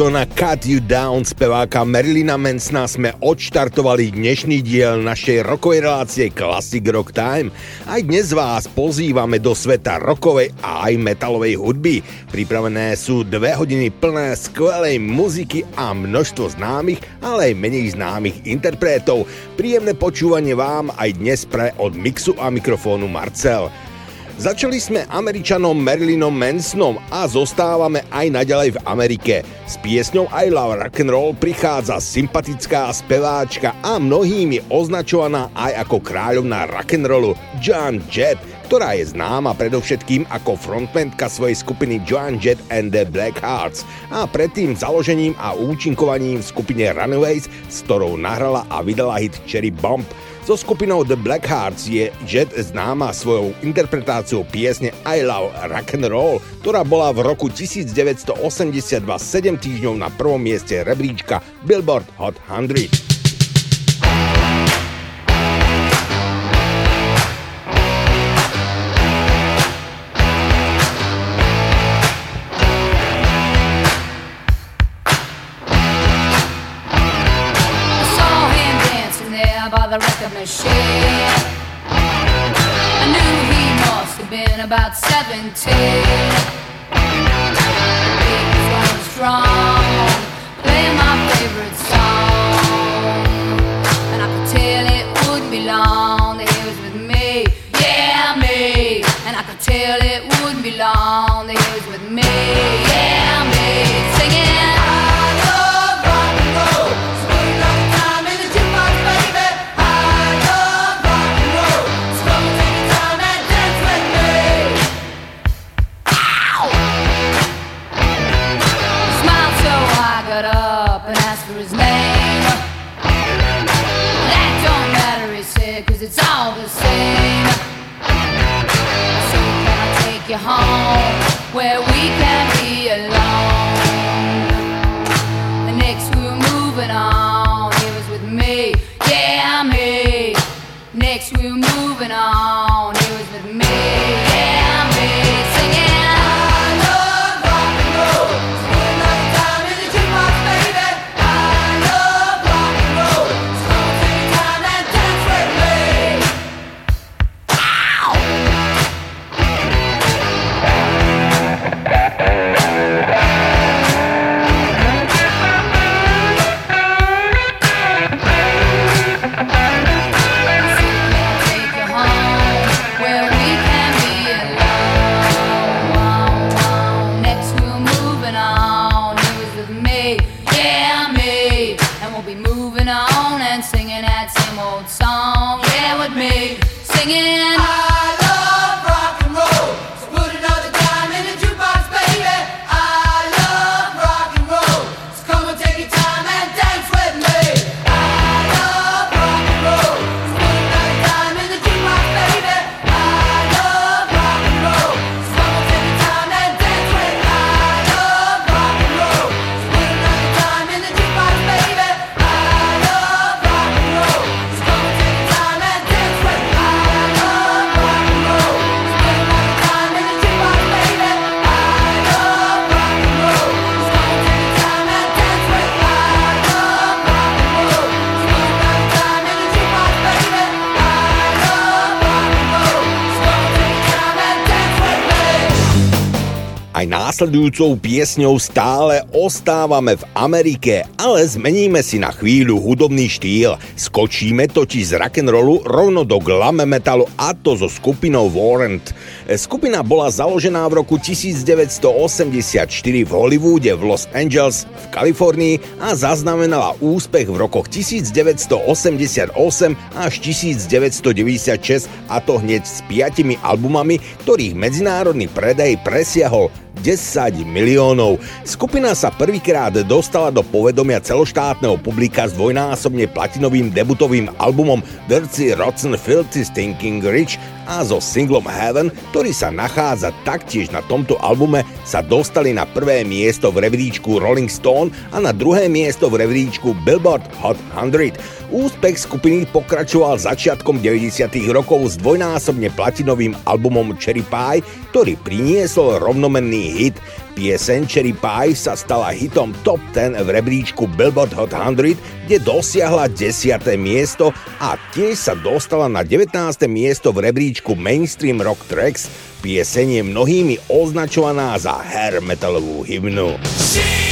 Gonna Cut You Down speváka Marilina Mansona sme odštartovali dnešný diel našej rokovej relácie Classic Rock Time. Aj dnes vás pozývame do sveta rokovej a aj metalovej hudby. Pripravené sú dve hodiny plné skvelej muziky a množstvo známych, ale aj menej známych interpretov. Príjemné počúvanie vám aj dnes pre od mixu a mikrofónu Marcel. Začali sme Američanom Marilynom Mansonom a zostávame aj naďalej v Amerike. S piesňou I Love Rock'n'Roll prichádza sympatická speváčka a mnohými označovaná aj ako kráľovná rock'n'rollu Joan Jett, ktorá je známa predovšetkým ako frontmentka svojej skupiny Joan Jett and the Black Hearts a predtým založením a účinkovaním v skupine Runaways, s ktorou nahrala a vydala hit Cherry Bomb. So skupinou The Black Hearts je Jet známa svojou interpretáciou piesne I Love Rock'n'Roll, ktorá bola v roku 1982 7 týždňov na prvom mieste rebríčka Billboard Hot 100. Been about 17. He was going strong, playing my favorite song. And I could tell it wouldn't be long that he was with me. Yeah, me. And I could tell it wouldn't be long that he was with me. where Why not? následujúcou piesňou stále ostávame v Amerike, ale zmeníme si na chvíľu hudobný štýl. Skočíme totiž z rock'n'rollu rovno do glam metalu a to so skupinou Warrant. Skupina bola založená v roku 1984 v Hollywoode v Los Angeles v Kalifornii a zaznamenala úspech v rokoch 1988 až 1996 a to hneď s piatimi albumami, ktorých medzinárodný predaj presiahol 10 10 miliónov. Skupina sa prvýkrát dostala do povedomia celoštátneho publika s dvojnásobne platinovým debutovým albumom Dirty Rotten Filthy Stinking Rich a so singlom Heaven, ktorý sa nachádza taktiež na tomto albume, sa dostali na prvé miesto v rebríčku Rolling Stone a na druhé miesto v rebríčku Billboard Hot 100. Úspech skupiny pokračoval začiatkom 90. rokov s dvojnásobne platinovým albumom Cherry Pie, ktorý priniesol rovnomenný hit. Pieseň Cherry Pie sa stala hitom top 10 v rebríčku Billboard Hot 100, kde dosiahla 10. miesto a tiež sa dostala na 19. miesto v rebríčku Mainstream Rock Tracks. Pieseň je mnohými označovaná za hair metalovú hymnu. She-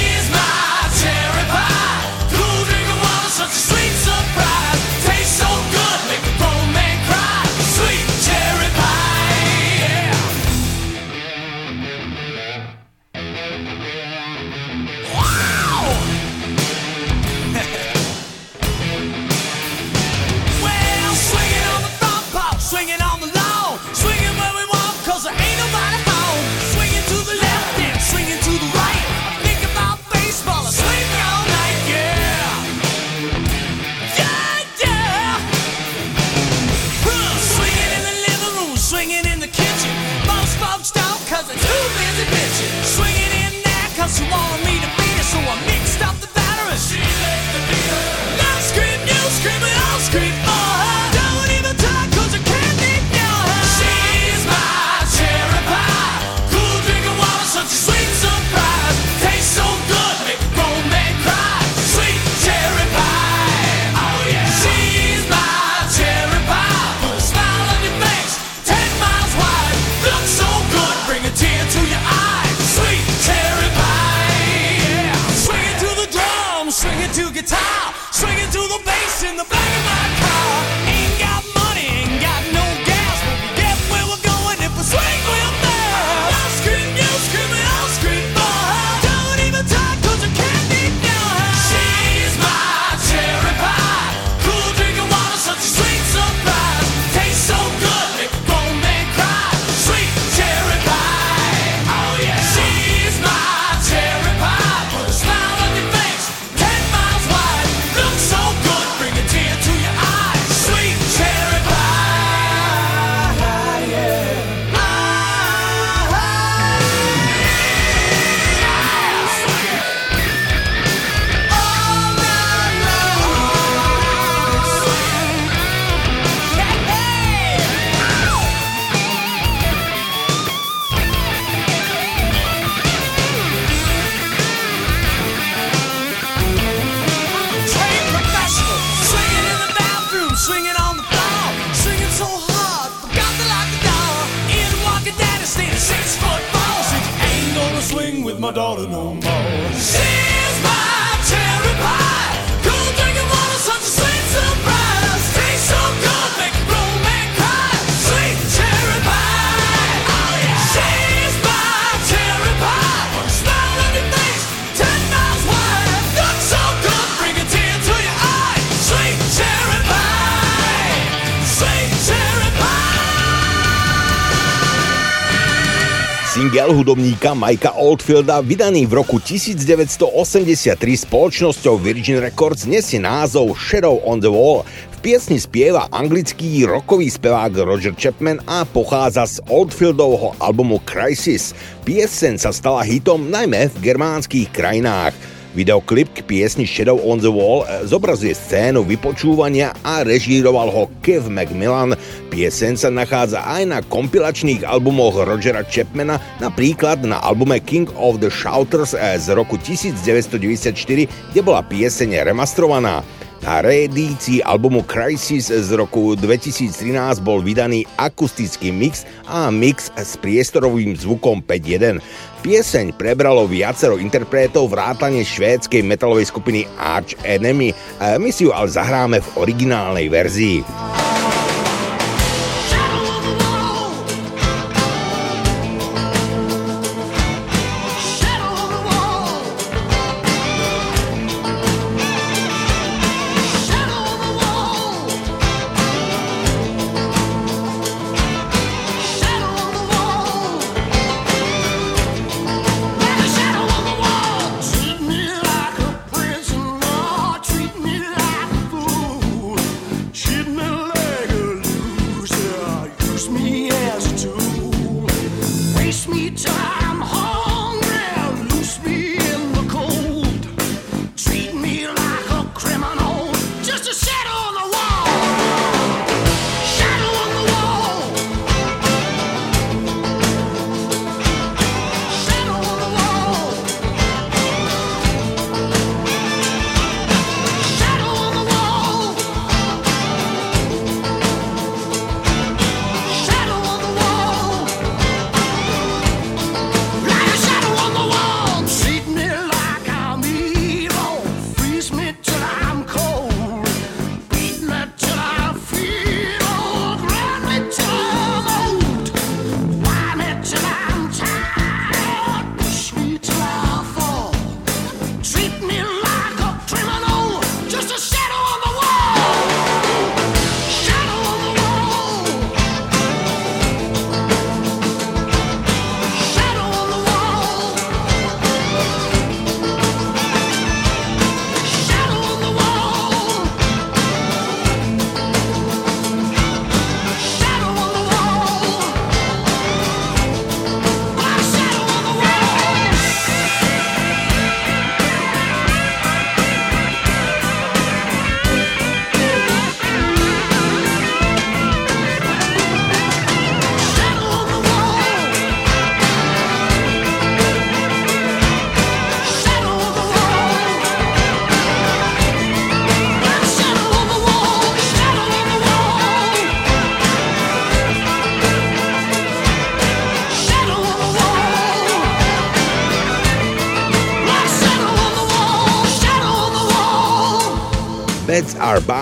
Single hudobníka Mikea Oldfielda, vydaný v roku 1983 spoločnosťou Virgin Records, nesie názov Shadow on the Wall. V piesni spieva anglický rokový spevák Roger Chapman a pochádza z Oldfieldovho albumu Crisis. Pieseň sa stala hitom najmä v germánskych krajinách. Videoklip k piesni Shadow on the Wall eh, zobrazuje scénu vypočúvania a režíroval ho Kev McMillan. Pieseň sa nachádza aj na kompilačných albumoch Rogera Chapmana, napríklad na albume King of the Shouters eh, z roku 1994, kde bola pieseň remastrovaná. Na reedícii albumu Crisis z roku 2013 bol vydaný akustický mix a mix s priestorovým zvukom 5.1. Pieseň prebralo viacero interpretov vrátane švédskej metalovej skupiny Arch Enemy. My si ju ale zahráme v originálnej verzii.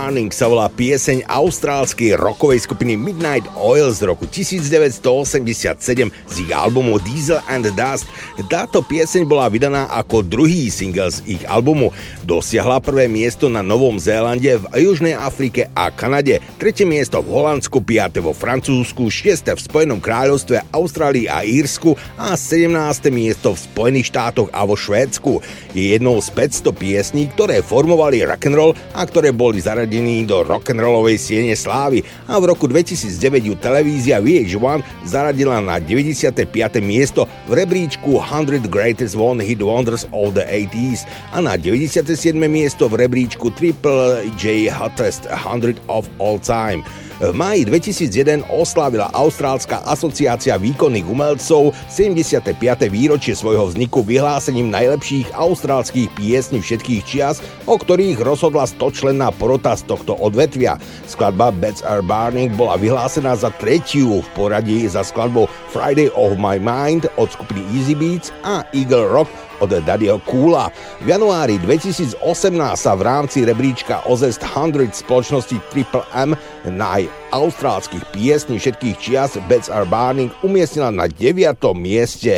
Burning sa volá pieseň austrálskej rockovej skupiny Midnight Oil z roku 1987 z ich albumu Diesel and Dust. Táto pieseň bola vydaná ako druhý single z ich albumu. Dosiahla prvé miesto na Novom Zélande, v Južnej Afrike a Kanade, tretie miesto v Holandsku, piate vo Francúzsku, šieste v Spojenom kráľovstve, Austrálii a Írsku a 17. miesto v Spojených štátoch a vo Švédsku. Je jednou z 500 piesní, ktoré formovali rock'n'roll a ktoré boli zaradení do rock'n'rollovej siene slávy a v roku 2009 ju televízia VH1 zaradila na 95. miesto v rebríčku 100 Greatest One Hit Wonders of the 80s a na 97. miesto v rebríčku Triple J Hottest 100 of All Time. V máji 2001 oslávila Austrálska asociácia výkonných umelcov 75. výročie svojho vzniku vyhlásením najlepších austrálskych piesní všetkých čias, o ktorých rozhodla 100-členná porota z tohto odvetvia. Skladba Beds Are Burning bola vyhlásená za tretiu v poradí za skladbou Friday of My Mind od skupiny Easy Beats a Eagle Rock od Daddyho Kula. V januári 2018 sa v rámci rebríčka Ozest 100 spoločnosti Triple M najaustrálskych piesní všetkých čias Beds Are Burning umiestnila na 9. mieste.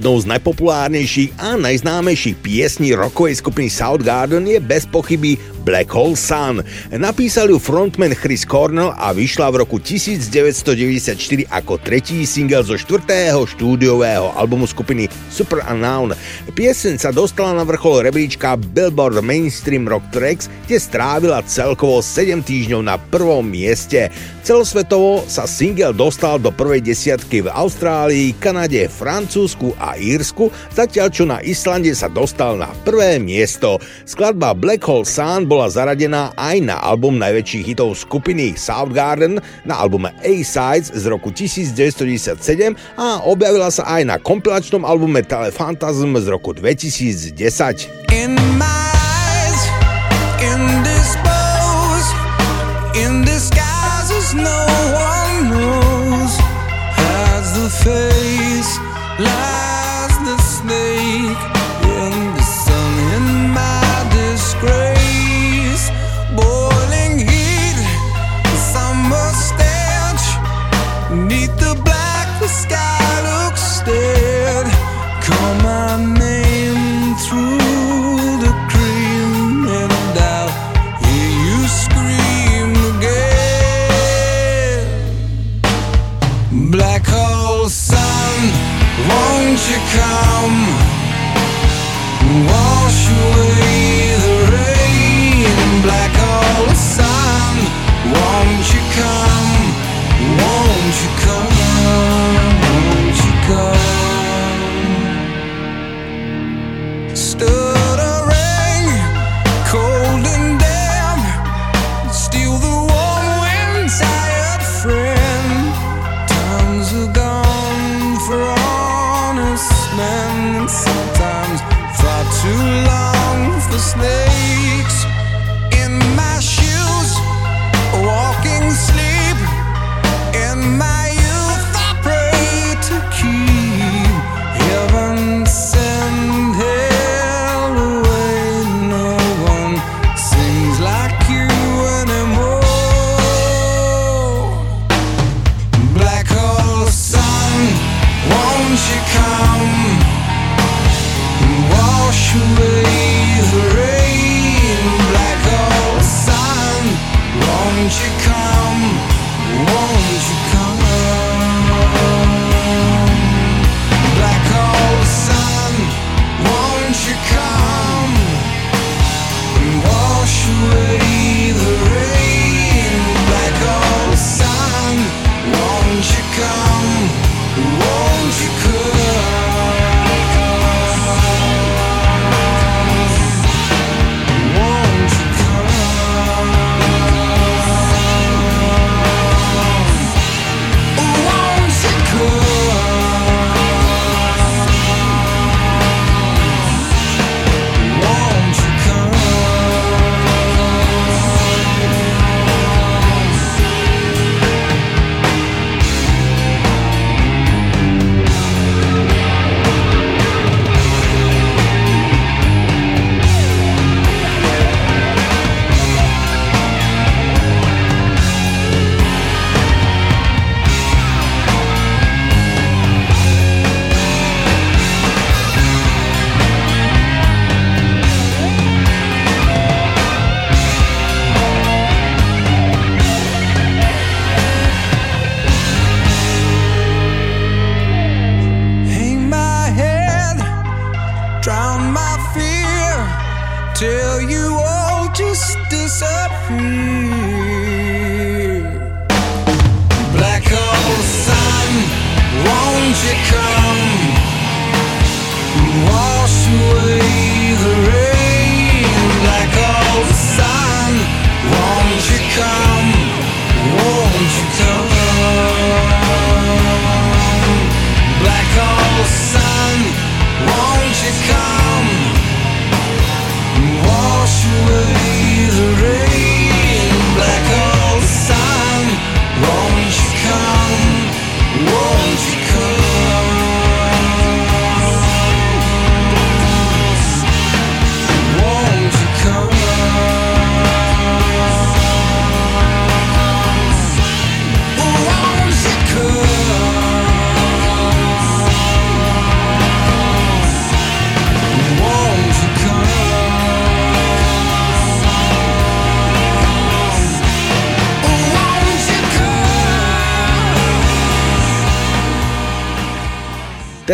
Jednou z najpopulárnejších a najznámejších piesní rockovej skupiny Soundgarden je bez pochyby Black Hole Sun. Napísal ju frontman Chris Cornell a vyšla v roku 1994 ako tretí single zo štvrtého štúdiového albumu skupiny Super Unknown. Pieseň sa dostala na vrchol rebríčka Billboard Mainstream Rock Tracks, kde strávila celkovo 7 týždňov na prvom mieste. Celosvetovo sa single dostal do prvej desiatky v Austrálii, Kanade, Francúzsku a Írsku, zatiaľ čo na Islande sa dostal na prvé miesto. Skladba Black Hole Sun bola zaradená aj na album najväčších hitov skupiny Soundgarden na albume A-Sides z roku 1997 a objavila sa aj na kompilačnom albume Telephantasm z roku 2010. In my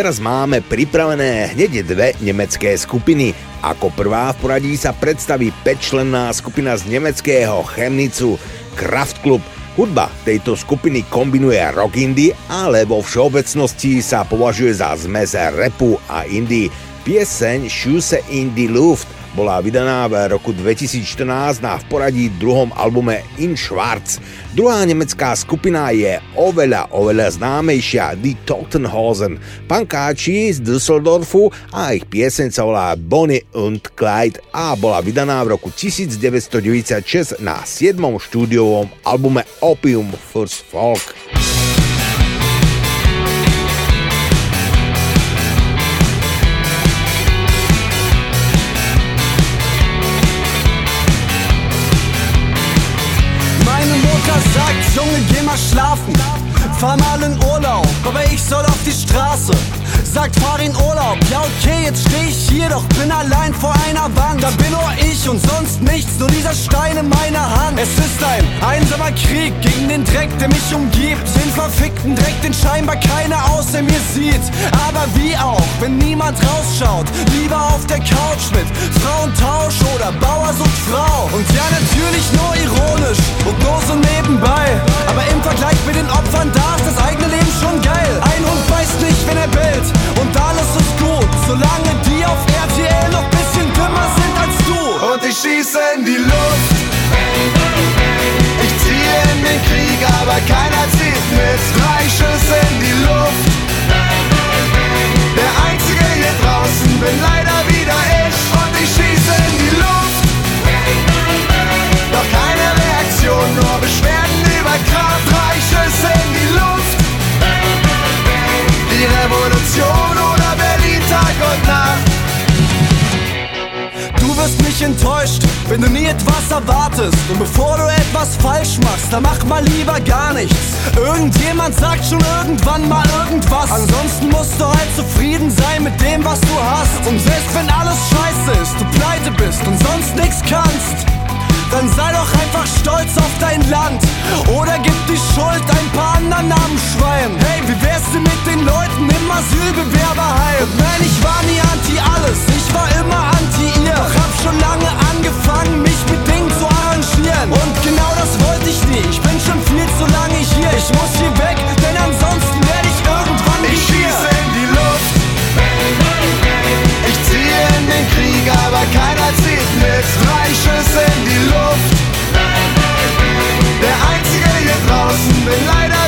Teraz máme pripravené hneď dve nemecké skupiny. Ako prvá v poradí sa predstaví pečlenná skupina z nemeckého Chemnicu Kraftklub. Hudba tejto skupiny kombinuje rock indie, ale vo všeobecnosti sa považuje za zmes repu a indie. Pieseň Schüsse in die Luft bola vydaná v roku 2014 na v poradí druhom albume In Schwarz. Druhá nemecká skupina je oveľa, oveľa známejšia, Die Totenhosen. Pankáči z Düsseldorfu a ich pieseň sa volá Bonnie und Clyde a bola vydaná v roku 1996 na 7. štúdiovom albume Opium First Folk. Schlafen. Fahr mal in Urlaub, aber ich soll auf die Straße. Sagt, fahr in Urlaub. Ja, okay, jetzt steh ich hier, doch bin allein vor einer Wand. Da bin nur ich und sonst nichts, nur dieser Stein in meiner Hand. Es ist ein einsamer Krieg gegen den Dreck, der mich umgibt. Den verfickten Dreck, den scheinbar keiner außer mir sieht. Aber wie auch, wenn niemand rausschaut, lieber auf der Couch mit Frauentausch oder Bauer sucht Frau. Und ja, natürlich nur ironisch und nur so nebenbei. Aber im Vergleich mit den Opfern, da ist das eigene Leben schon geil. Ein Hund weiß nicht, wenn er bellt und alles ist gut, solange die auf RTL noch bisschen dümmer sind als du. Und ich schieße in die Luft. Ich ziehe in den Krieg, aber keiner zieht mit. Drei Schüsse in die Luft. Der Einzige hier draußen bin leider wieder ich. Und ich schieße in die Luft. Doch keine Reaktion, nur Beschwerden über Kraft. Drei Schüsse in die Luft. Die Revolution oder Berlin Tag und Nacht. Du wirst nicht enttäuscht, wenn du nie etwas erwartest. Und bevor du etwas falsch machst, dann mach mal lieber gar nichts. Irgendjemand sagt schon irgendwann mal irgendwas. Ansonsten musst du halt zufrieden sein mit dem, was du hast. Und selbst wenn alles scheiße ist, du pleite bist und sonst nichts kannst. Dann sei doch einfach stolz auf dein Land. Oder gib die Schuld ein paar anderen Namensschwein Hey, wie wär's denn mit den Leuten im Asylbewerberheim? Und nein, ich war nie anti alles, ich war immer anti ihr. Doch hab schon lange angefangen, mich mit Dingen zu arrangieren. Und genau das wollte ich nie, ich bin schon viel zu lange hier. Ich muss hier weg, denn ansonsten werde ich irgendwann Ich schieße in die Luft. Ich ziehe in den Krieg, aber keiner mit Drei Schüsse in die Luft. Der Einzige hier draußen bin leider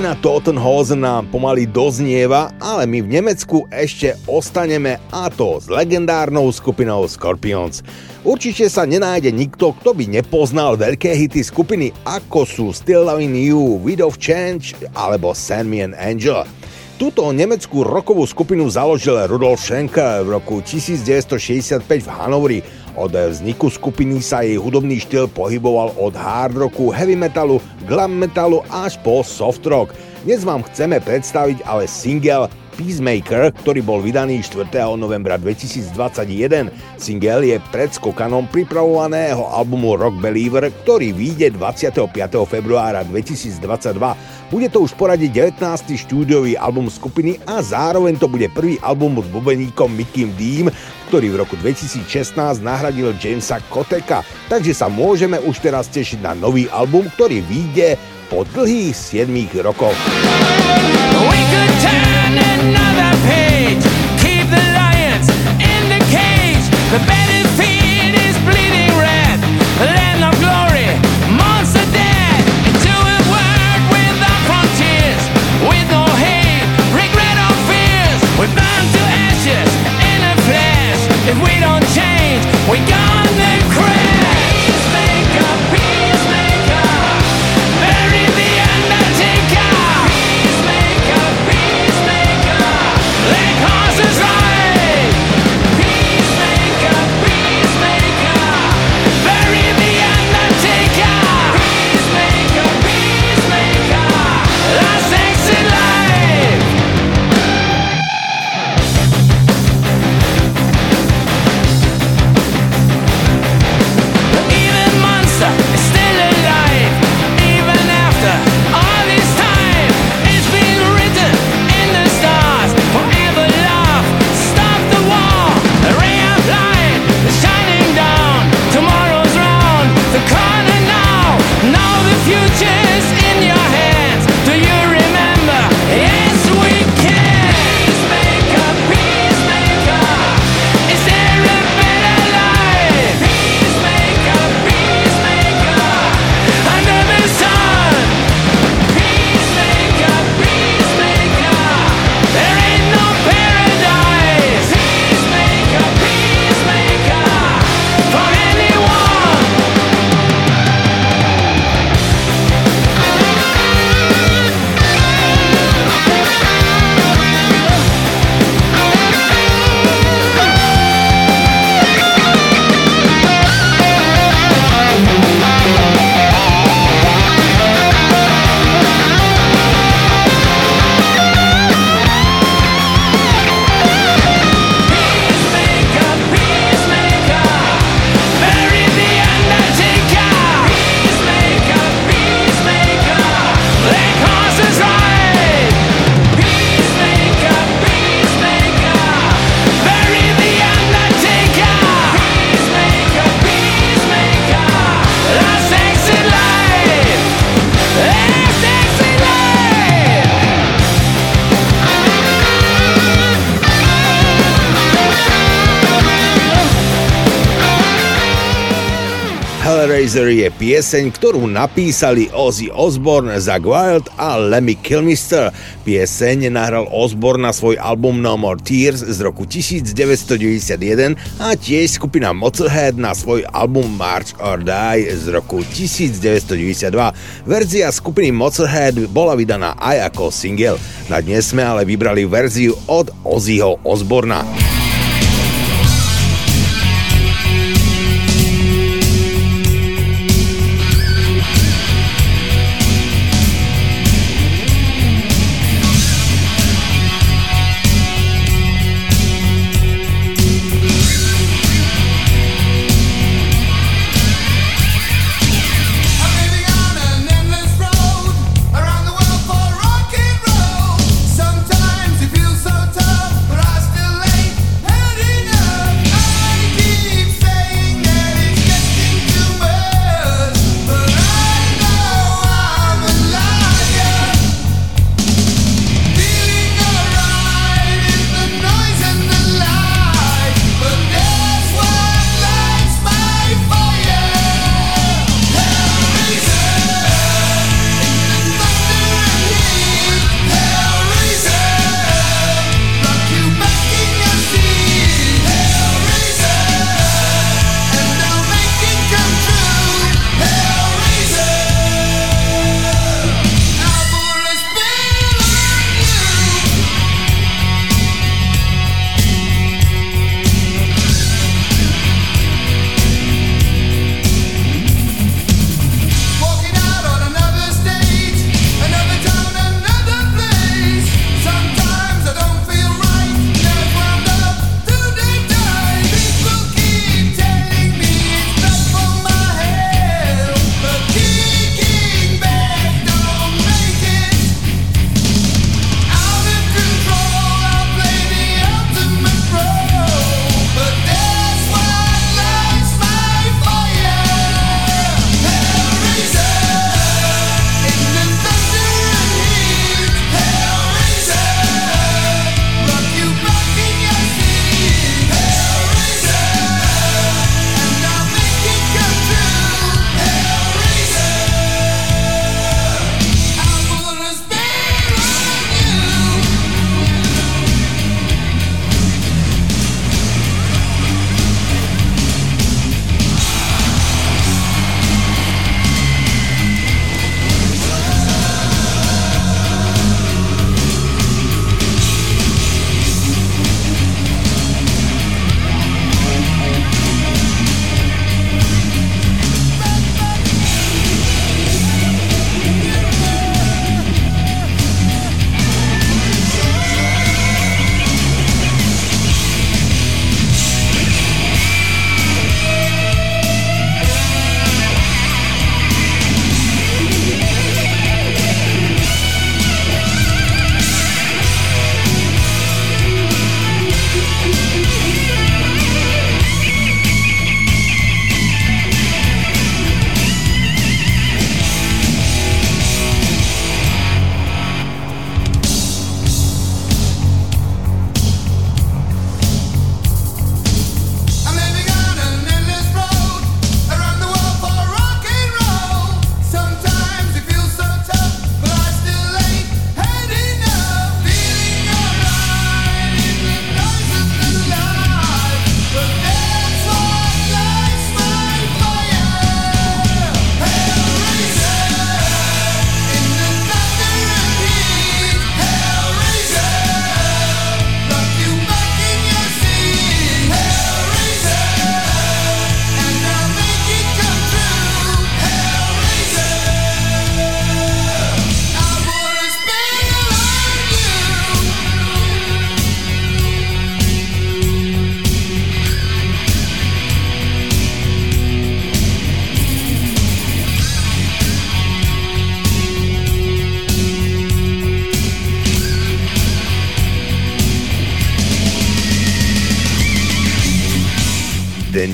Skupina Totenhausen nám pomaly doznieva, ale my v Nemecku ešte ostaneme a to s legendárnou skupinou Scorpions. Určite sa nenájde nikto, kto by nepoznal veľké hity skupiny ako sú Still Loving You, Wind of Change alebo Send Me an Angel. Túto nemeckú rokovú skupinu založil Rudolf Schenker v roku 1965 v Hanovri. Od vzniku skupiny sa jej hudobný štýl pohyboval od hard rocku, heavy metalu, glam metalu až po soft rock. Dnes vám chceme predstaviť ale single Peacemaker, ktorý bol vydaný 4. novembra 2021. Single je predskokanom pripravovaného albumu Rock Believer, ktorý vyjde 25. februára 2022. Bude to už poradí 19. štúdiový album skupiny a zároveň to bude prvý album s bubeníkom Mickym Deem, ktorý v roku 2016 nahradil Jamesa Koteka. Takže sa môžeme už teraz tešiť na nový album, ktorý vyjde po dlhých 7 rokoch. We could page. Keep the lions in the cage. The battlefield Hellraiser je pieseň, ktorú napísali Ozzy Osbourne, Zach Wild a Lemmy Kilmister. Pieseň nahral Osbourne na svoj album No More Tears z roku 1991 a tiež skupina Motorhead na svoj album March or Die z roku 1992. Verzia skupiny Motorhead bola vydaná aj ako single. Na dnes sme ale vybrali verziu od Ozzyho Osborna.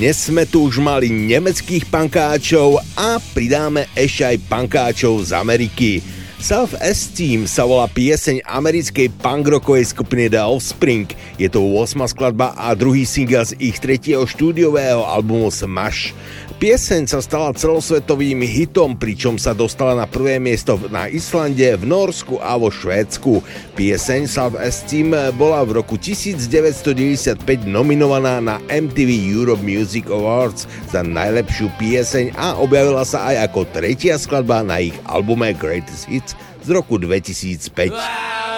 Dnes sme tu už mali nemeckých pankáčov a pridáme ešte aj pankáčov z Ameriky. Self-Esteem sa volá pieseň americkej punkrockovej skupiny The Offspring. Je to 8. skladba a druhý single z ich tretieho štúdiového albumu Smash. Pieseň sa stala celosvetovým hitom, pričom sa dostala na prvé miesto na Islande, v Norsku a vo Švédsku. Pieseň Self Esteem bola v roku 1995 nominovaná na MTV Europe Music Awards za najlepšiu pieseň a objavila sa aj ako tretia skladba na ich albume Greatest Hits z roku 2005. I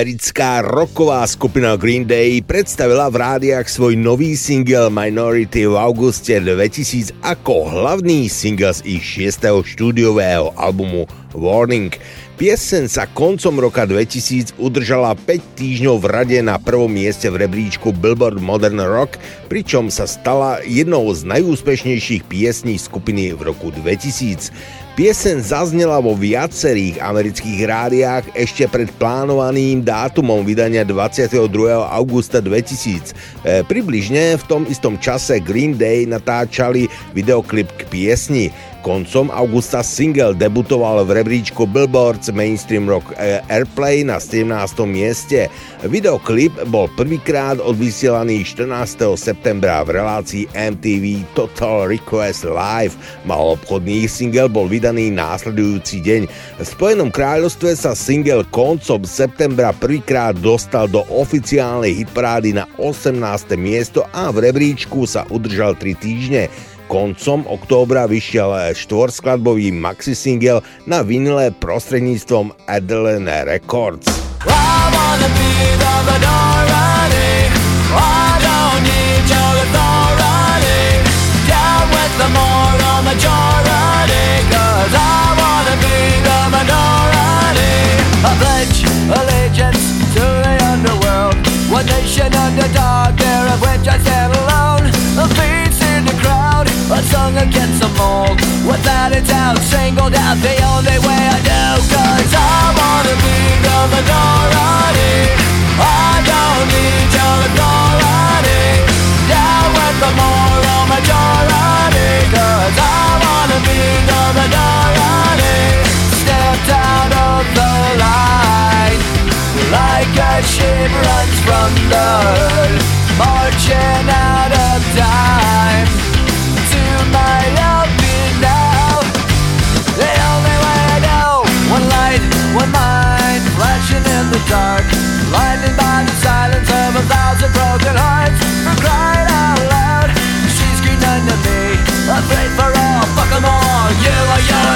Americká rocková skupina Green Day predstavila v rádiách svoj nový single Minority v auguste 2000 ako hlavný single z ich 6. štúdiového albumu Warning. Piesen sa koncom roka 2000 udržala 5 týždňov v rade na prvom mieste v rebríčku Billboard Modern Rock, pričom sa stala jednou z najúspešnejších piesní skupiny v roku 2000. Piesen zaznela vo viacerých amerických rádiách ešte pred plánovaným dátumom vydania 22. augusta 2000. E, približne v tom istom čase Green Day natáčali videoklip k piesni. Koncom augusta single debutoval v rebríčku Billboards Mainstream Rock eh, Airplay na 17. mieste. Videoklip bol prvýkrát odvysielaný 14. septembra v relácii MTV Total Request Live. Mal obchodný single bol vydaný následujúci deň. V Spojenom kráľovstve sa single koncom septembra prvýkrát dostal do oficiálnej hitparády na 18. miesto a v rebríčku sa udržal 3 týždne. Koncom októbra vyšiel štvorskladbový maxi single na vinile prostredníctvom Adeline Records. I pledge allegiance to the underworld. One nation under dog, A singled out the only way I do. Cause I wanna be the minority. I don't need your authority. Down with the moral majority. Cause I wanna be the minority. Stepped out of the line. Like a ship runs from the hood. Marching dark. Blinded by the silence of a thousand broken hearts. For crying out loud. She screamed under me. Afraid for all. Fuck 'em all. You are your.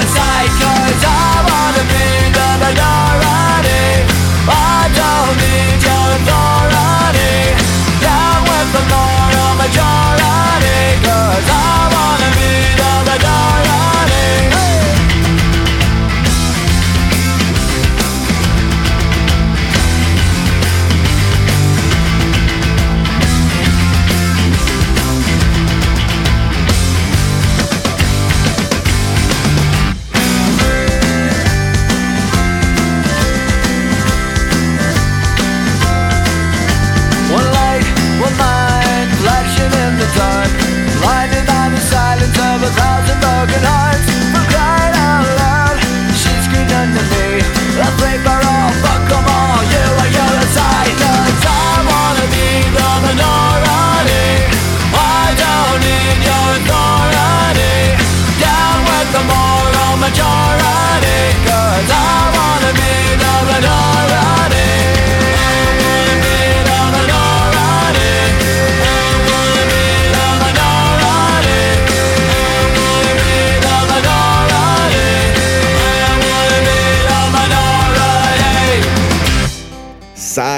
Cause I wanna be the minority. I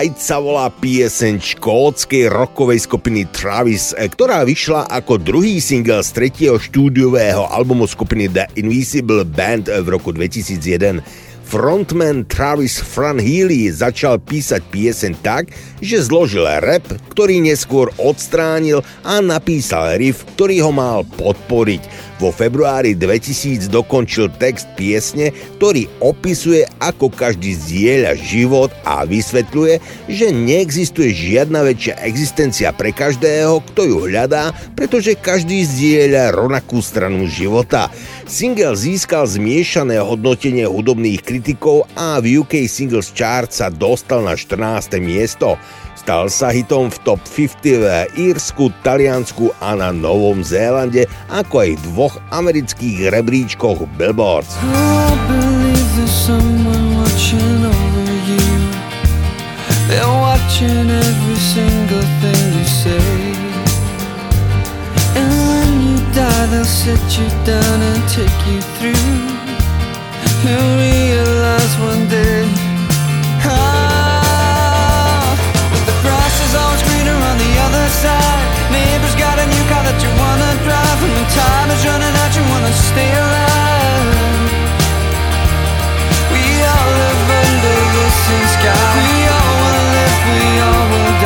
Side sa volá pieseň škótskej rockovej skupiny Travis, e, ktorá vyšla ako druhý single z tretieho štúdiového albumu skupiny The Invisible Band v roku 2001. Frontman Travis Fran Healy začal písať pieseň tak, že zložil rap, ktorý neskôr odstránil a napísal riff, ktorý ho mal podporiť. Vo februári 2000 dokončil text piesne, ktorý opisuje, ako každý zdieľa život a vysvetľuje, že neexistuje žiadna väčšia existencia pre každého, kto ju hľadá, pretože každý zdieľa rovnakú stranu života. Single získal zmiešané hodnotenie hudobných kritikov a v UK Singles Chart sa dostal na 14. miesto. Stal sa hitom v top 50 v Írsku, Taliansku a na Novom Zélande, ako aj v dvoch amerických rebríčkoch Billboards. I He'll sit you down and take you through. You'll realize one day ah, but the grass is always greener on the other side. Neighbor's got a new car that you wanna drive, and when time is running out, you wanna stay alive. We all live under the same sky. We all wanna live. We all will.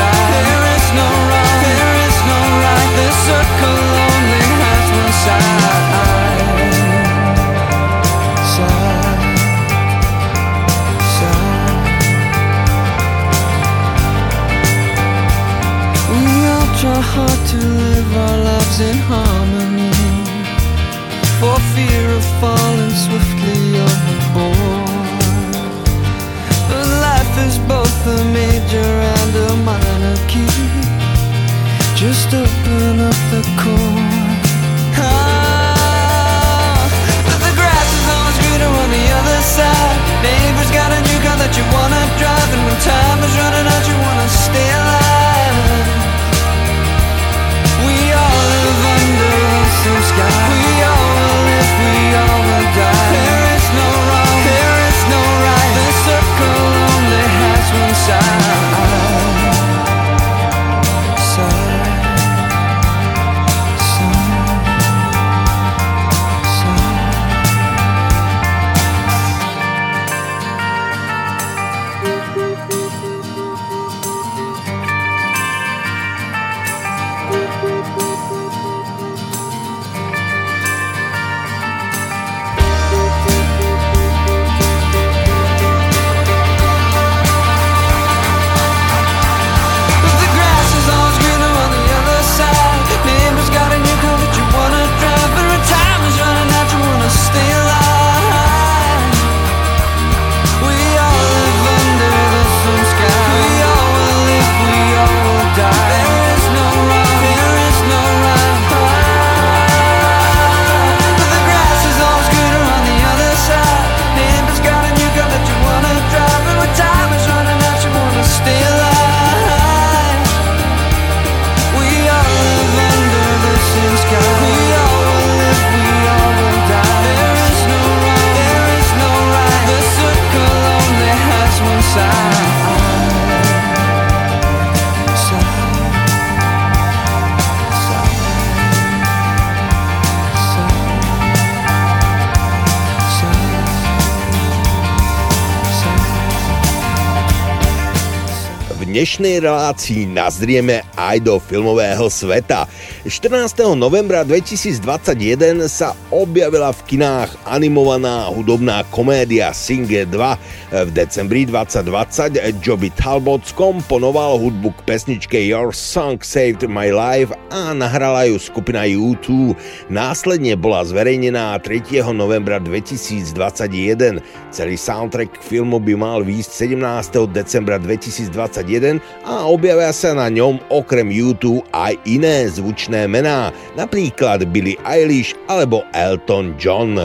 dnešnej relácii nazrieme aj do filmového sveta. 14. novembra 2021 sa objavila v kinách animovaná hudobná komédia Singer 2. V decembri 2020 Joby Talbot skomponoval hudbu k pesničke Your Song Saved My Life a nahrala ju skupina U2. Následne bola zverejnená 3. novembra 2021. Celý soundtrack k filmu by mal výjsť 17. decembra 2021 a objavia sa na ňom okrem YouTube aj iné zvučné mená, napríklad Billie Eilish alebo Elton John.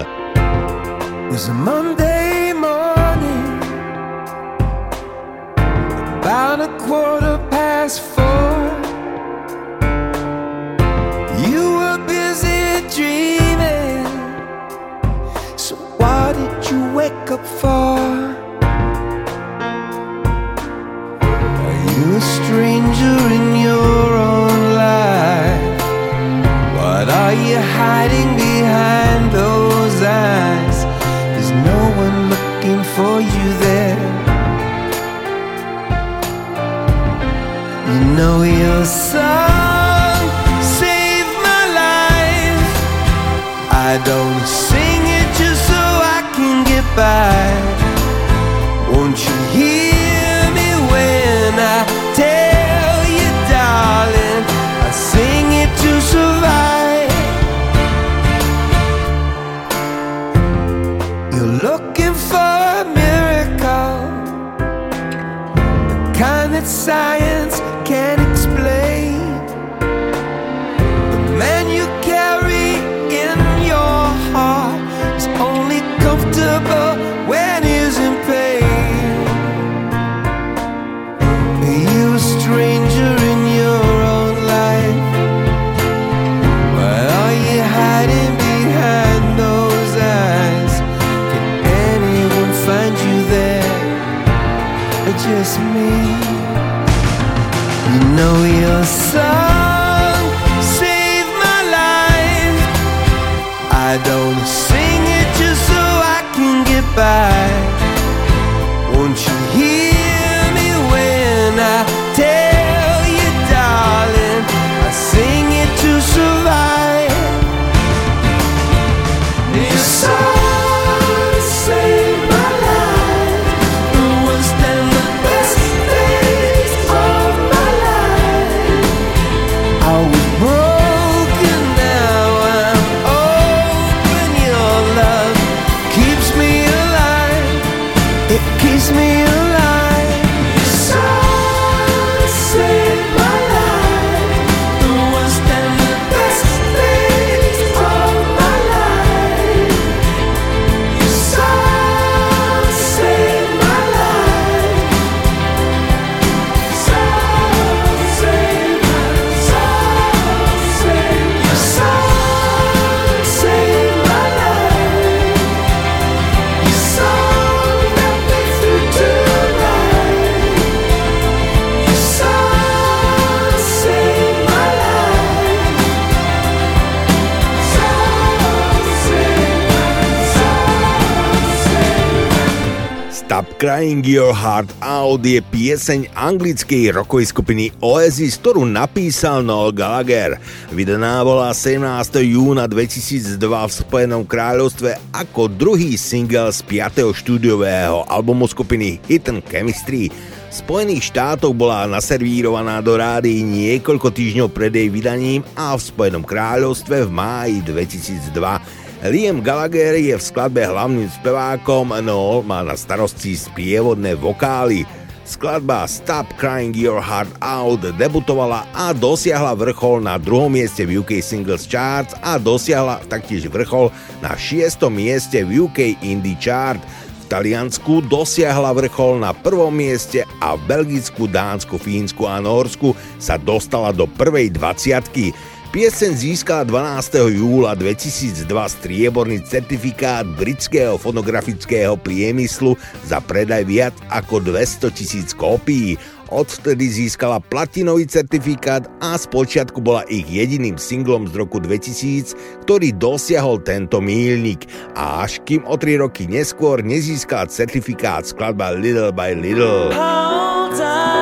Is I don't sing it just so I can get by. Won't you hear me when I tell you, darling? I sing it to survive. You're looking for a miracle, the kind that science Crying Your Heart Out je pieseň anglickej rockovej skupiny Oasis, ktorú napísal Noel Gallagher. Vydaná bola 17. júna 2002 v Spojenom kráľovstve ako druhý single z 5. štúdiového albumu skupiny Hidden Chemistry. V Spojených štátoch bola naservírovaná do rády niekoľko týždňov pred jej vydaním a v Spojenom kráľovstve v máji 2002 Liam Gallagher je v skladbe hlavným spevákom, no má na starosti sprievodné vokály. Skladba Stop Crying Your Heart Out debutovala a dosiahla vrchol na druhom mieste v UK Singles Charts a dosiahla taktiež vrchol na šiestom mieste v UK Indie Chart. V Taliansku dosiahla vrchol na prvom mieste a v Belgicku, Dánsku, Fínsku a Norsku sa dostala do prvej dvaciatky. Pieseň získala 12. júla 2002 strieborný certifikát britského fonografického priemyslu za predaj viac ako 200 tisíc kópií. Odvtedy získala platinový certifikát a spočiatku bola ich jediným singlom z roku 2000, ktorý dosiahol tento mílnik. A až kým o 3 roky neskôr nezískala certifikát skladba Little by Little. Hold on.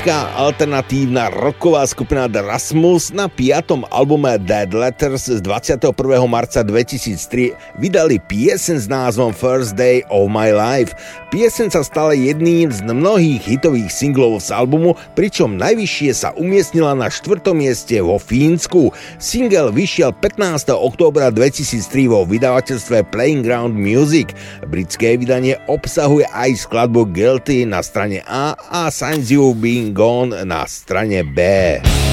Britská alternatívna rocková skupina The Rasmus na piatom albume Dead Letters z 21. marca 2003 vydali piesen s názvom First Day of My Life. Piesen sa stala jedným z mnohých hitových singlov z albumu, pričom najvyššie sa umiestnila na štvrtom mieste vo Fínsku. Single vyšiel 15. októbra 2003 vo vydavateľstve Playing Ground Music. Britské vydanie obsahuje aj skladbu Guilty na strane A a Signs You Being Gone na strane B.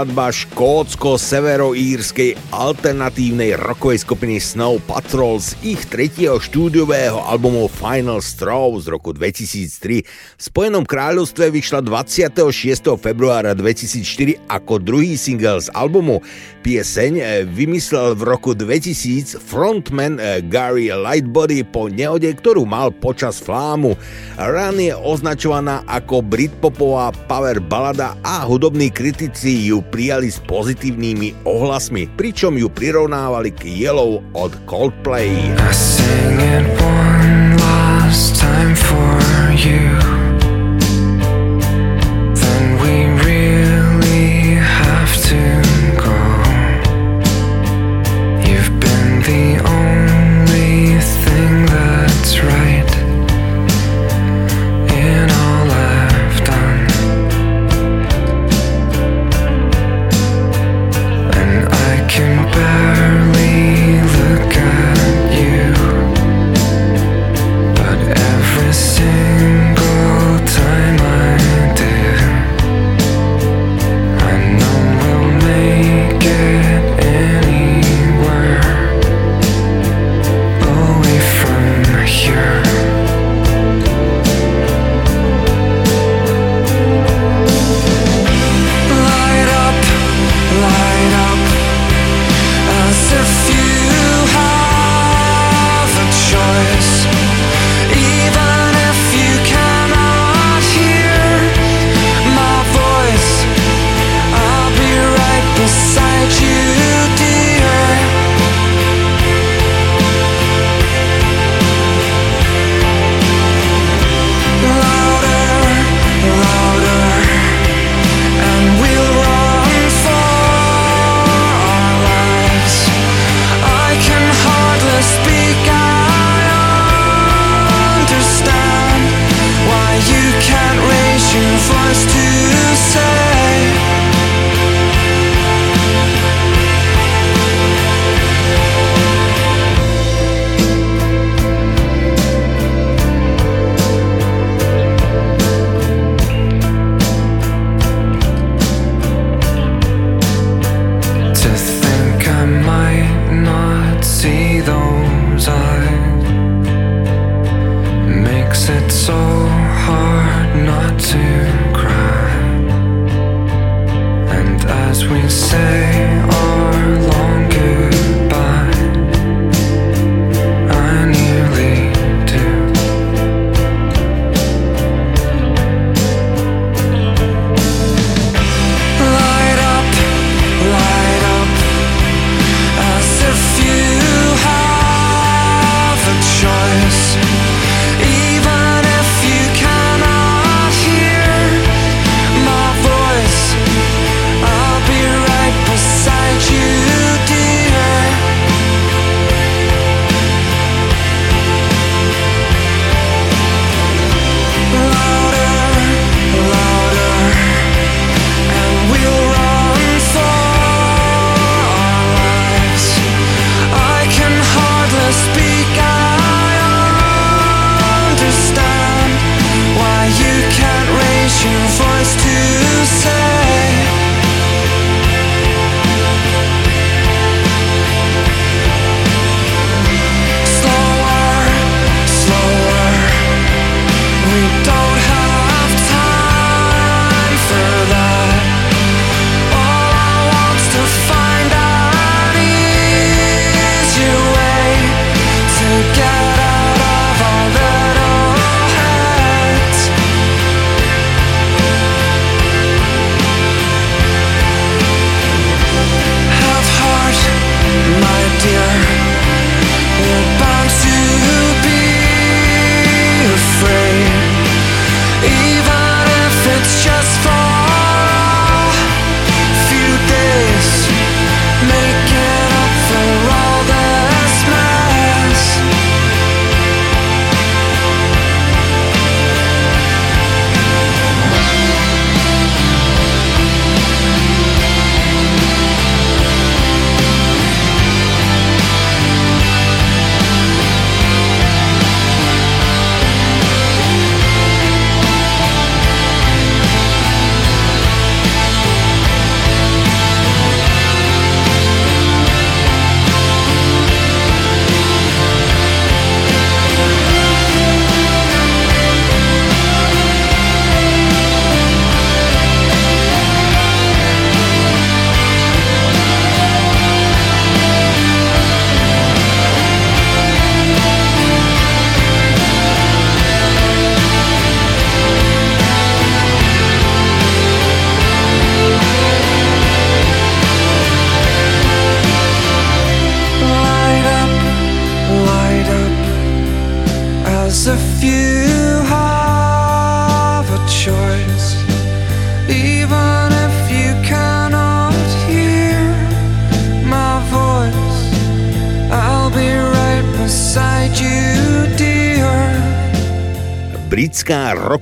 skladba škótsko-severoírskej alternatívnej rockovej skupiny Snow Patrol z ich tretieho štúdiového albumu Final Straw z roku 2003. V Spojenom kráľovstve vyšla 26. februára 2004 ako druhý single z albumu. Pieseň eh, vymyslel v roku 2000 frontman eh, Gary Lightbody po nehode, ktorú mal počas flámu. Run je označovaná ako britpopová power balada a hudobní kritici ju prijali s pozitívnymi ohlasmi, pričom ju prirovnávali k Yellow od Coldplay. I sing it one last time for you.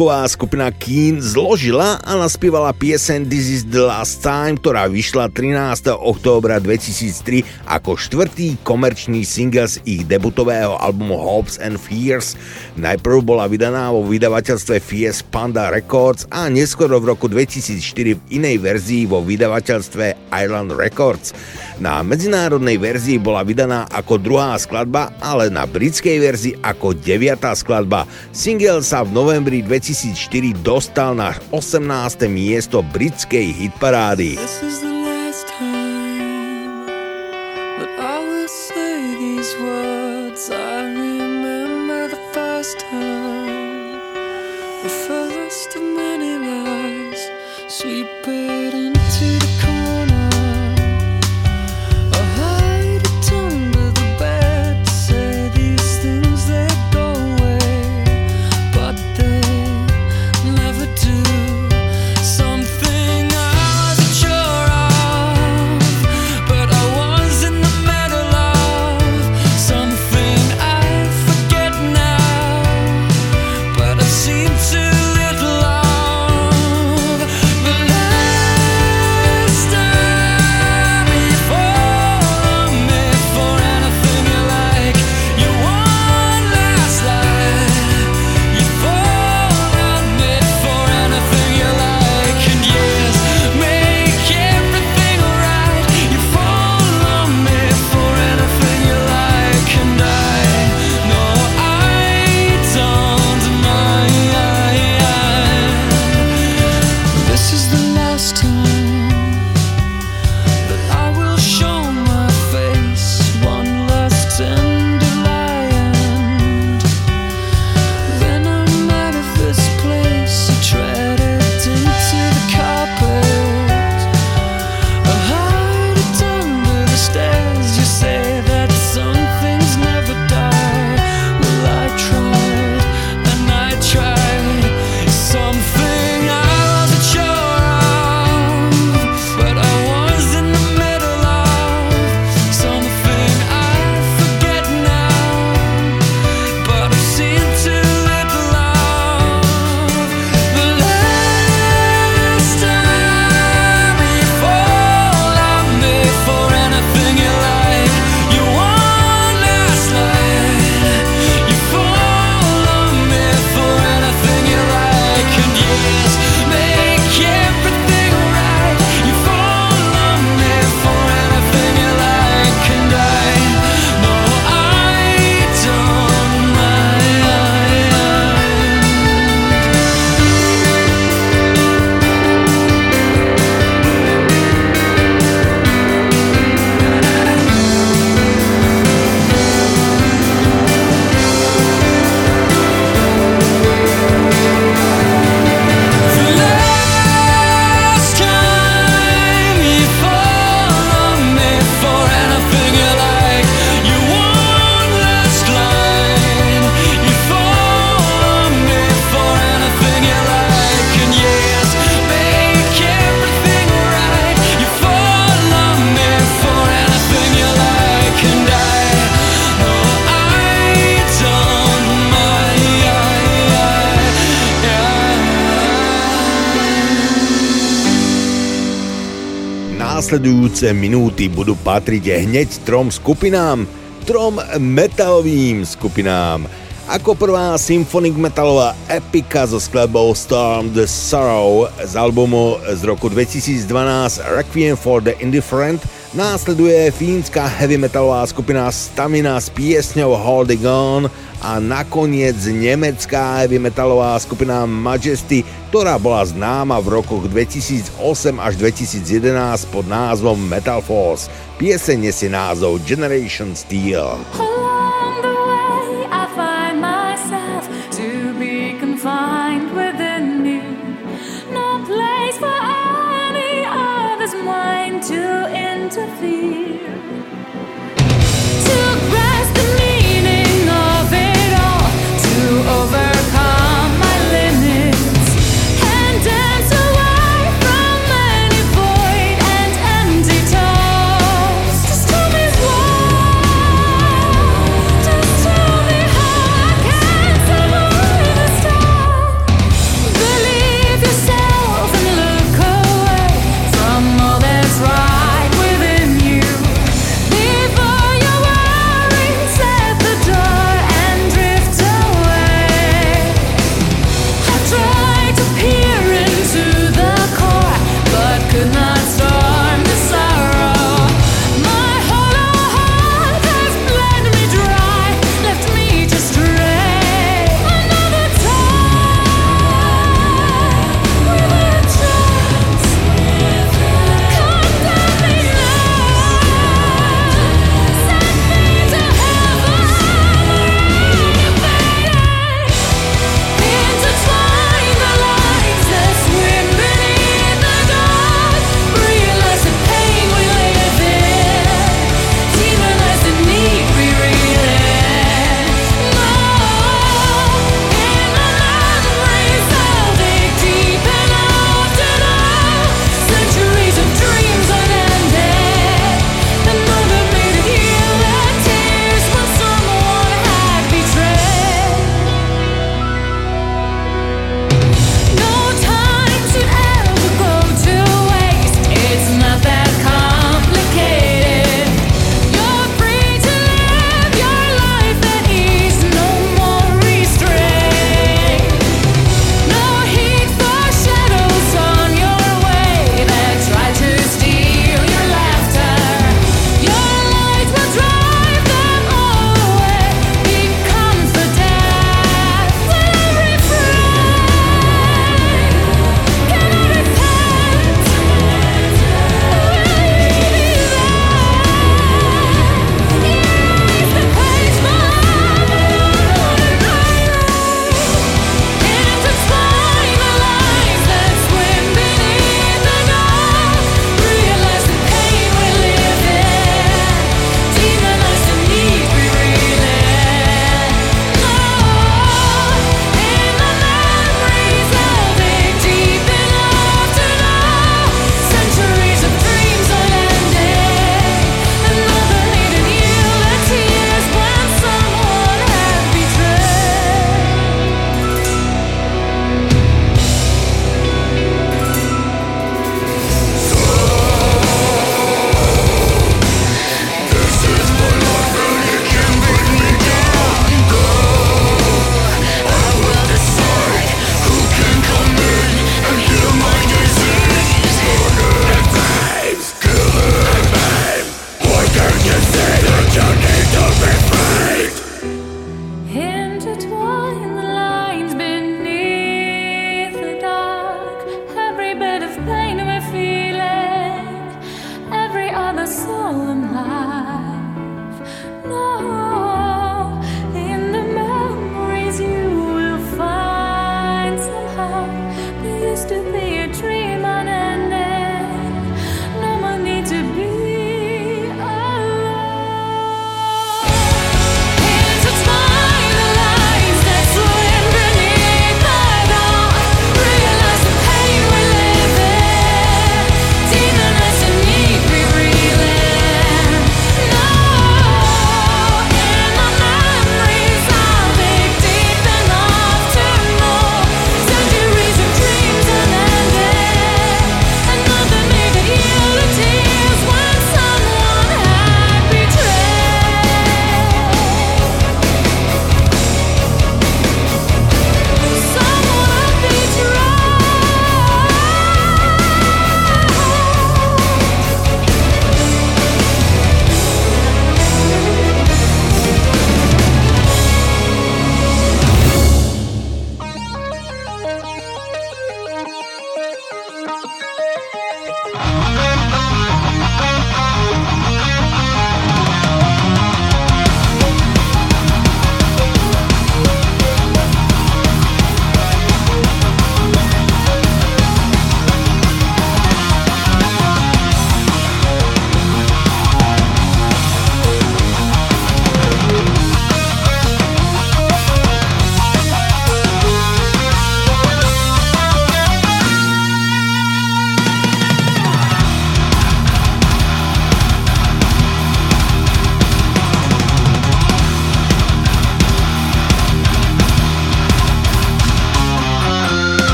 roková skupina Keen zložila a naspievala piesen This is the last time, ktorá vyšla 13. októbra 2003 ako štvrtý komerčný single z ich debutového albumu Hopes and Fears. Najprv bola vydaná vo vydavateľstve Fies Panda Records a neskôr v roku 2004 v inej verzii vo vydavateľstve Island Records. Na medzinárodnej verzii bola vydaná ako druhá skladba, ale na britskej verzii ako deviatá skladba. Single sa v novembri 2004 dostal na 18. miesto britskej hitparády. This budúce minúty budú patriť hneď trom skupinám, trom metalovým skupinám. Ako prvá symphonic metalová epika so skladbou Storm the Sorrow z albumu z roku 2012 Requiem for the Indifferent následuje fínska heavy metalová skupina Stamina s piesňou Holding On a nakoniec nemecká heavy metalová skupina Majesty ktorá bola známa v rokoch 2008 až 2011 pod názvom Metal Force. Pieseň si názov Generation Steel.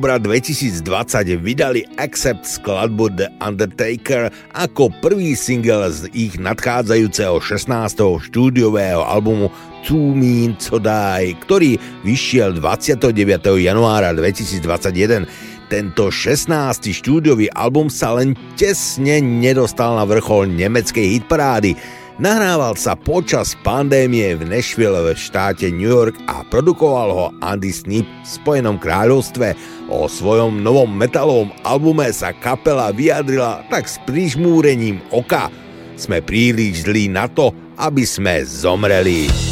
Októbra 2020 vydali Accept skladbu The Undertaker ako prvý single z ich nadchádzajúceho 16. štúdiového albumu Two Mean To Die, ktorý vyšiel 29. januára 2021. Tento 16. štúdiový album sa len tesne nedostal na vrchol nemeckej hitparády, Nahrával sa počas pandémie v Nashville v štáte New York a produkoval ho Andy Snip v Spojenom kráľovstve. O svojom novom metalovom albume sa kapela vyjadrila tak s prižmúrením oka. Sme príliš zlí na to, aby sme zomreli.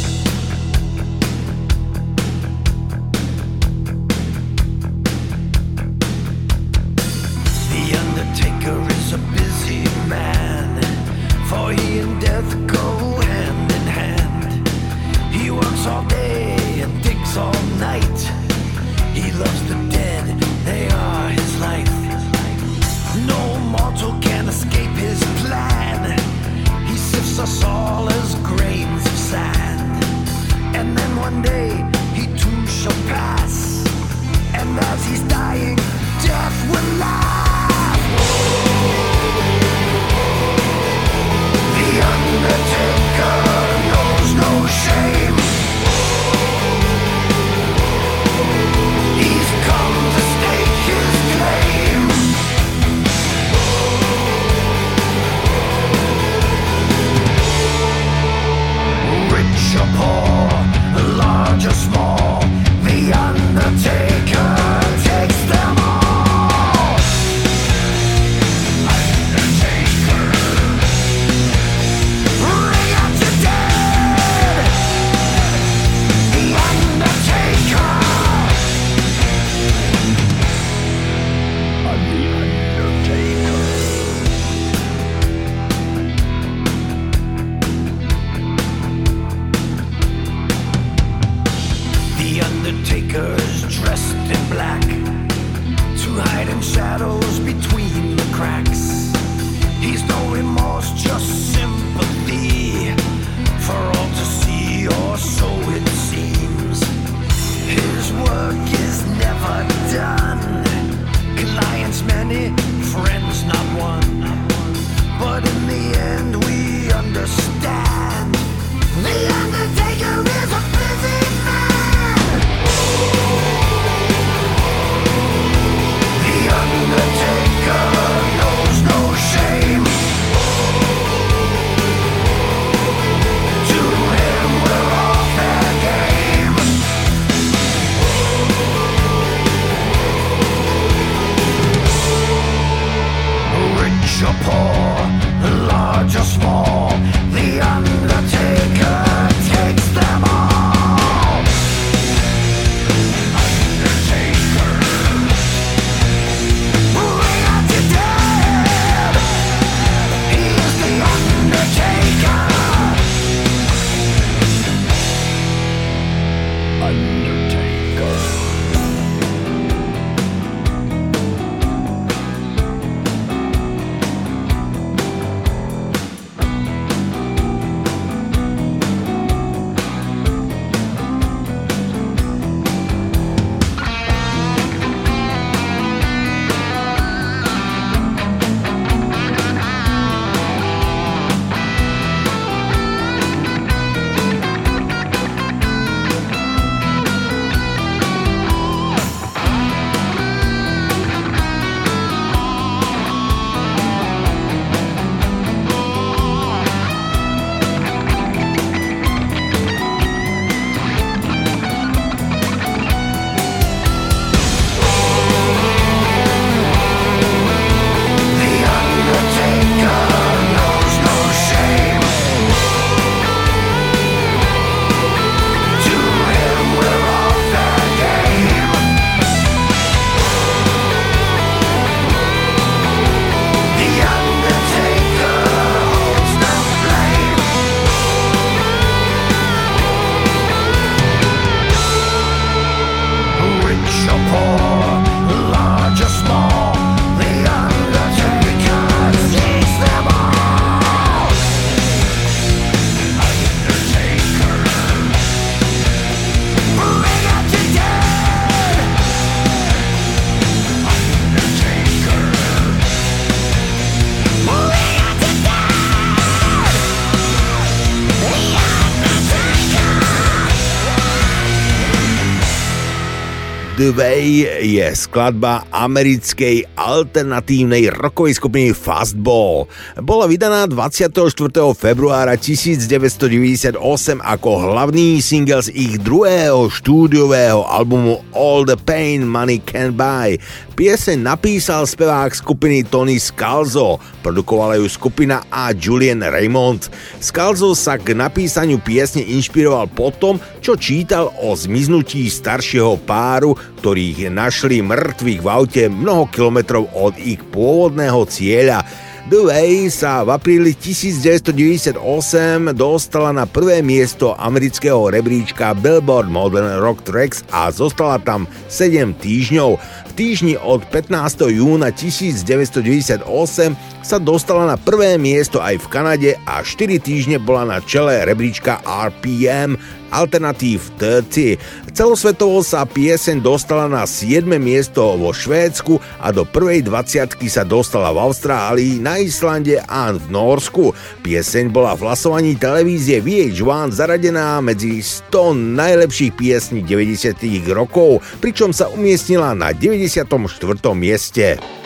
The Way je skladba americkej alternatívnej rockovej skupiny Fastball. Bola vydaná 24. februára 1998 ako hlavný single z ich druhého štúdiového albumu All the Pain Money Can Buy. Pieseň napísal spevák skupiny Tony Scalzo, produkovala ju skupina a Julian Raymond. Scalzo sa k napísaniu piesne inšpiroval po tom, čo čítal o zmiznutí staršieho páru, ktorých našli mŕtvych v aute mnoho kilometrov od ich pôvodného cieľa. Way sa v apríli 1998 dostala na prvé miesto amerického rebríčka Billboard Modern Rock Tracks a zostala tam 7 týždňov. V týždni od 15. júna 1998 sa dostala na prvé miesto aj v Kanade a 4 týždne bola na čele rebríčka RPM Alternative 30. Celosvetovo sa pieseň dostala na 7. miesto vo Švédsku a do prvej 20 sa dostala v Austrálii, na Islande a v Norsku. Pieseň bola v hlasovaní televízie VH1 zaradená medzi 100 najlepších piesní 90. rokov, pričom sa umiestnila na 94. mieste.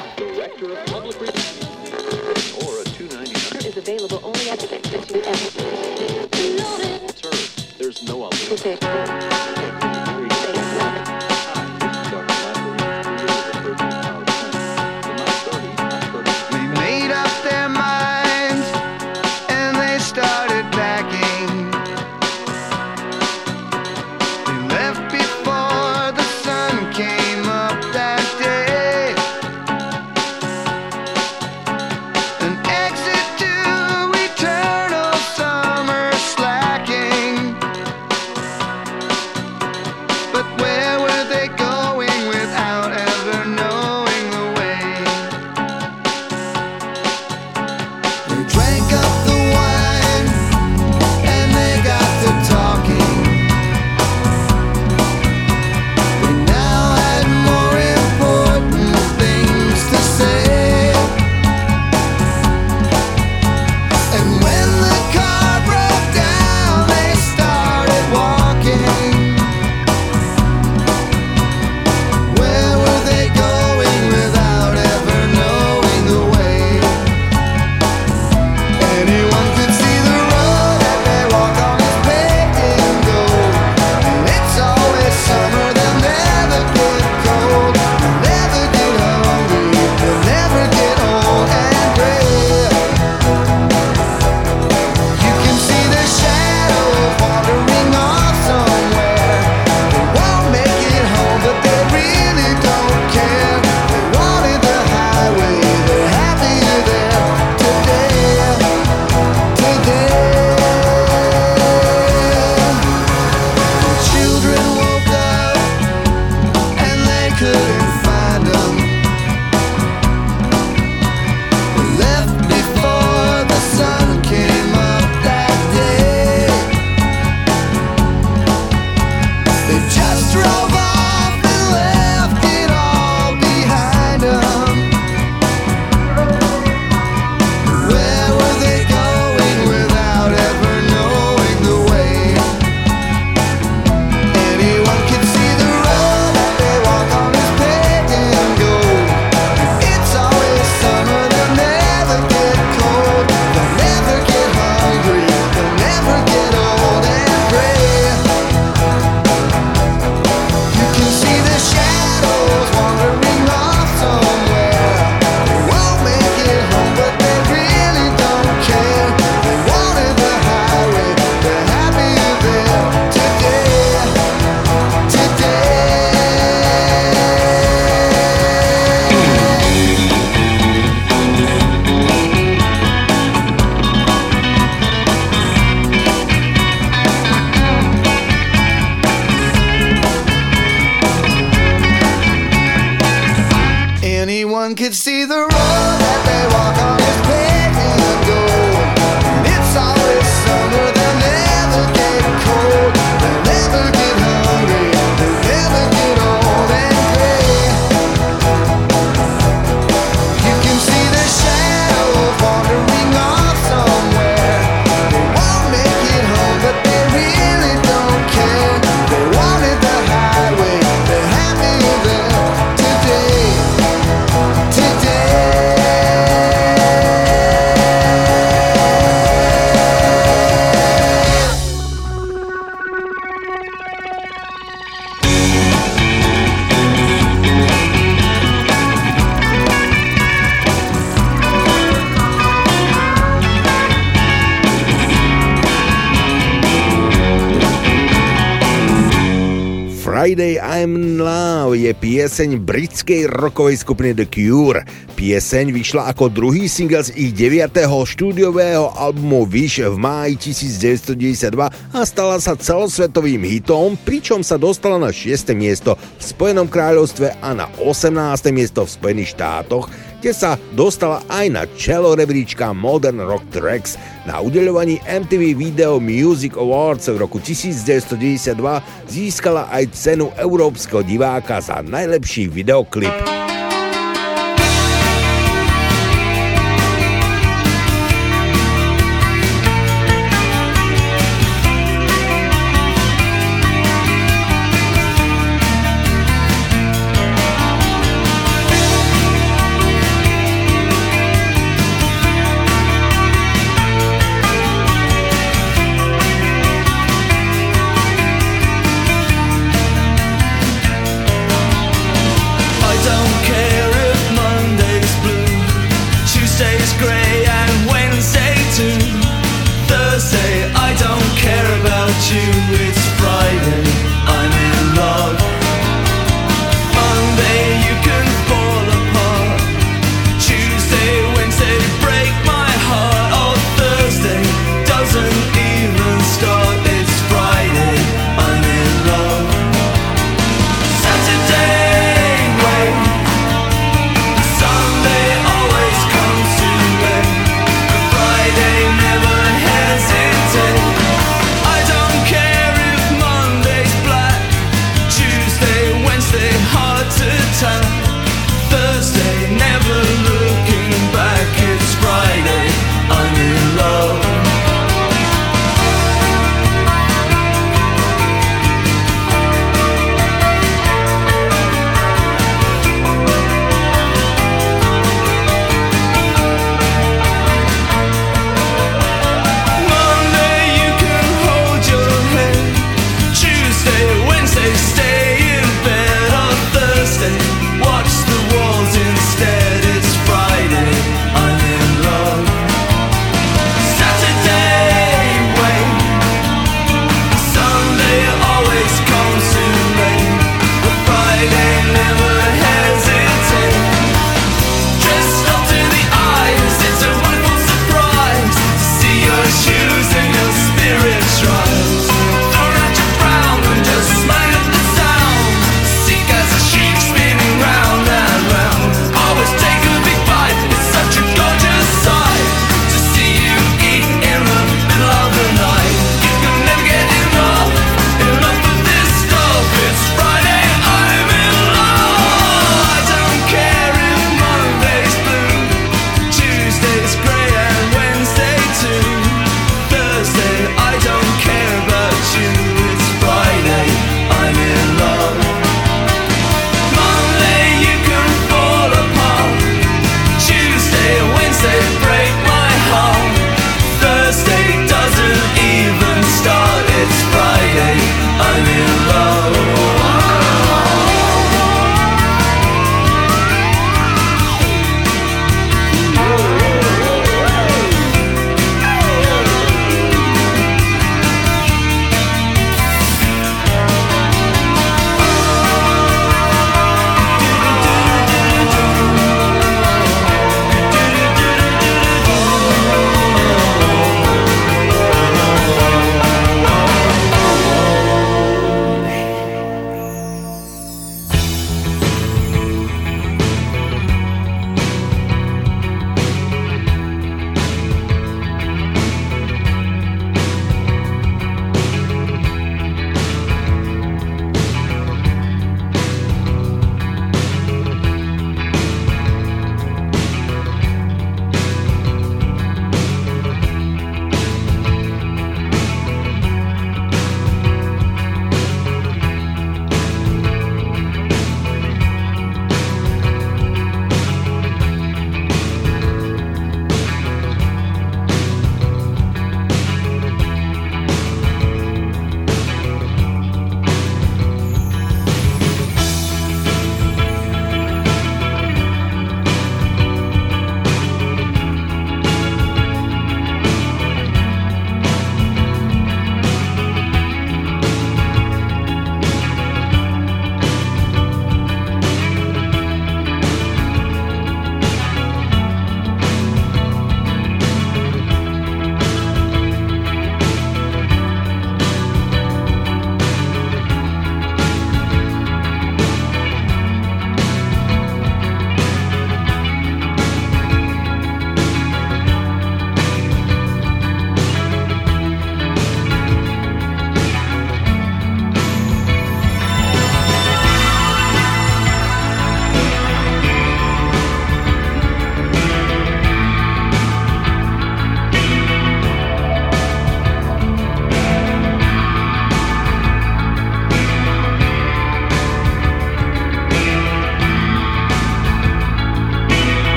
Pieseň britskej rockovej skupiny The Cure. Pieseň vyšla ako druhý single z ich 9. štúdiového albumu Wish v máji 1992 a stala sa celosvetovým hitom, pričom sa dostala na 6. miesto v Spojenom kráľovstve a na 18. miesto v Spojených štátoch, kde sa dostala aj na čelo rebríčka Modern Rock Tracks. Na udeľovaní MTV Video Music Awards v roku 1992 získala aj cenu Európskeho diváka za najlepší videoklip.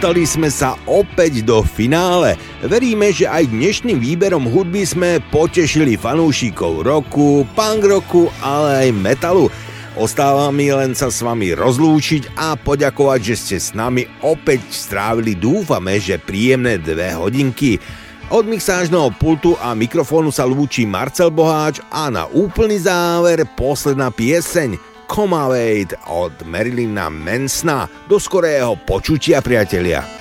Dostali sme sa opäť do finále. Veríme, že aj dnešným výberom hudby sme potešili fanúšikov roku, punk roku, ale aj metalu. Ostáva mi len sa s vami rozlúčiť a poďakovať, že ste s nami opäť strávili, dúfame, že príjemné dve hodinky. Od mixážneho pultu a mikrofónu sa lúči Marcel Boháč a na úplný záver posledná pieseň Come Away od Marilyna Mansona. Do skorého počutia, priatelia.